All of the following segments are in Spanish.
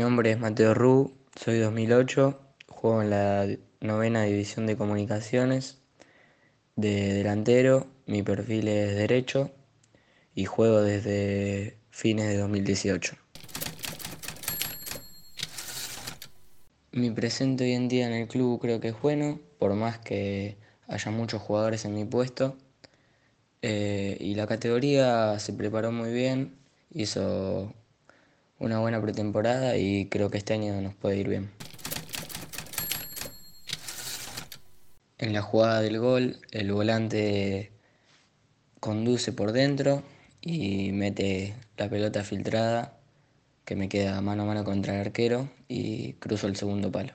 nombre es Mateo Ru, soy 2008, juego en la novena división de comunicaciones de delantero, mi perfil es derecho y juego desde fines de 2018. Mi presente hoy en día en el club creo que es bueno, por más que haya muchos jugadores en mi puesto. Eh, y la categoría se preparó muy bien, hizo una buena pretemporada y creo que este año nos puede ir bien. En la jugada del gol, el volante conduce por dentro y mete la pelota filtrada que me queda mano a mano contra el arquero y cruzo el segundo palo.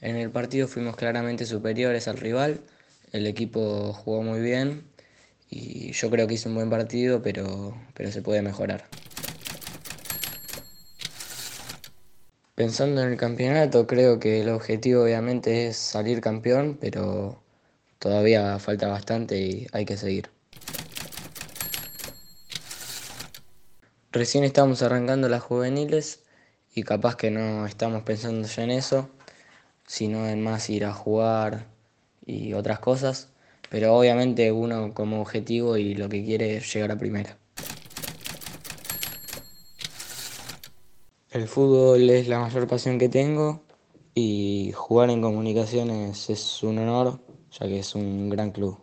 En el partido fuimos claramente superiores al rival, el equipo jugó muy bien y yo creo que hice un buen partido, pero, pero se puede mejorar. Pensando en el campeonato, creo que el objetivo obviamente es salir campeón, pero todavía falta bastante y hay que seguir. Recién estamos arrancando las juveniles y capaz que no estamos pensando ya en eso, sino en más ir a jugar y otras cosas, pero obviamente uno como objetivo y lo que quiere es llegar a primera. El fútbol es la mayor pasión que tengo y jugar en comunicaciones es un honor, ya que es un gran club.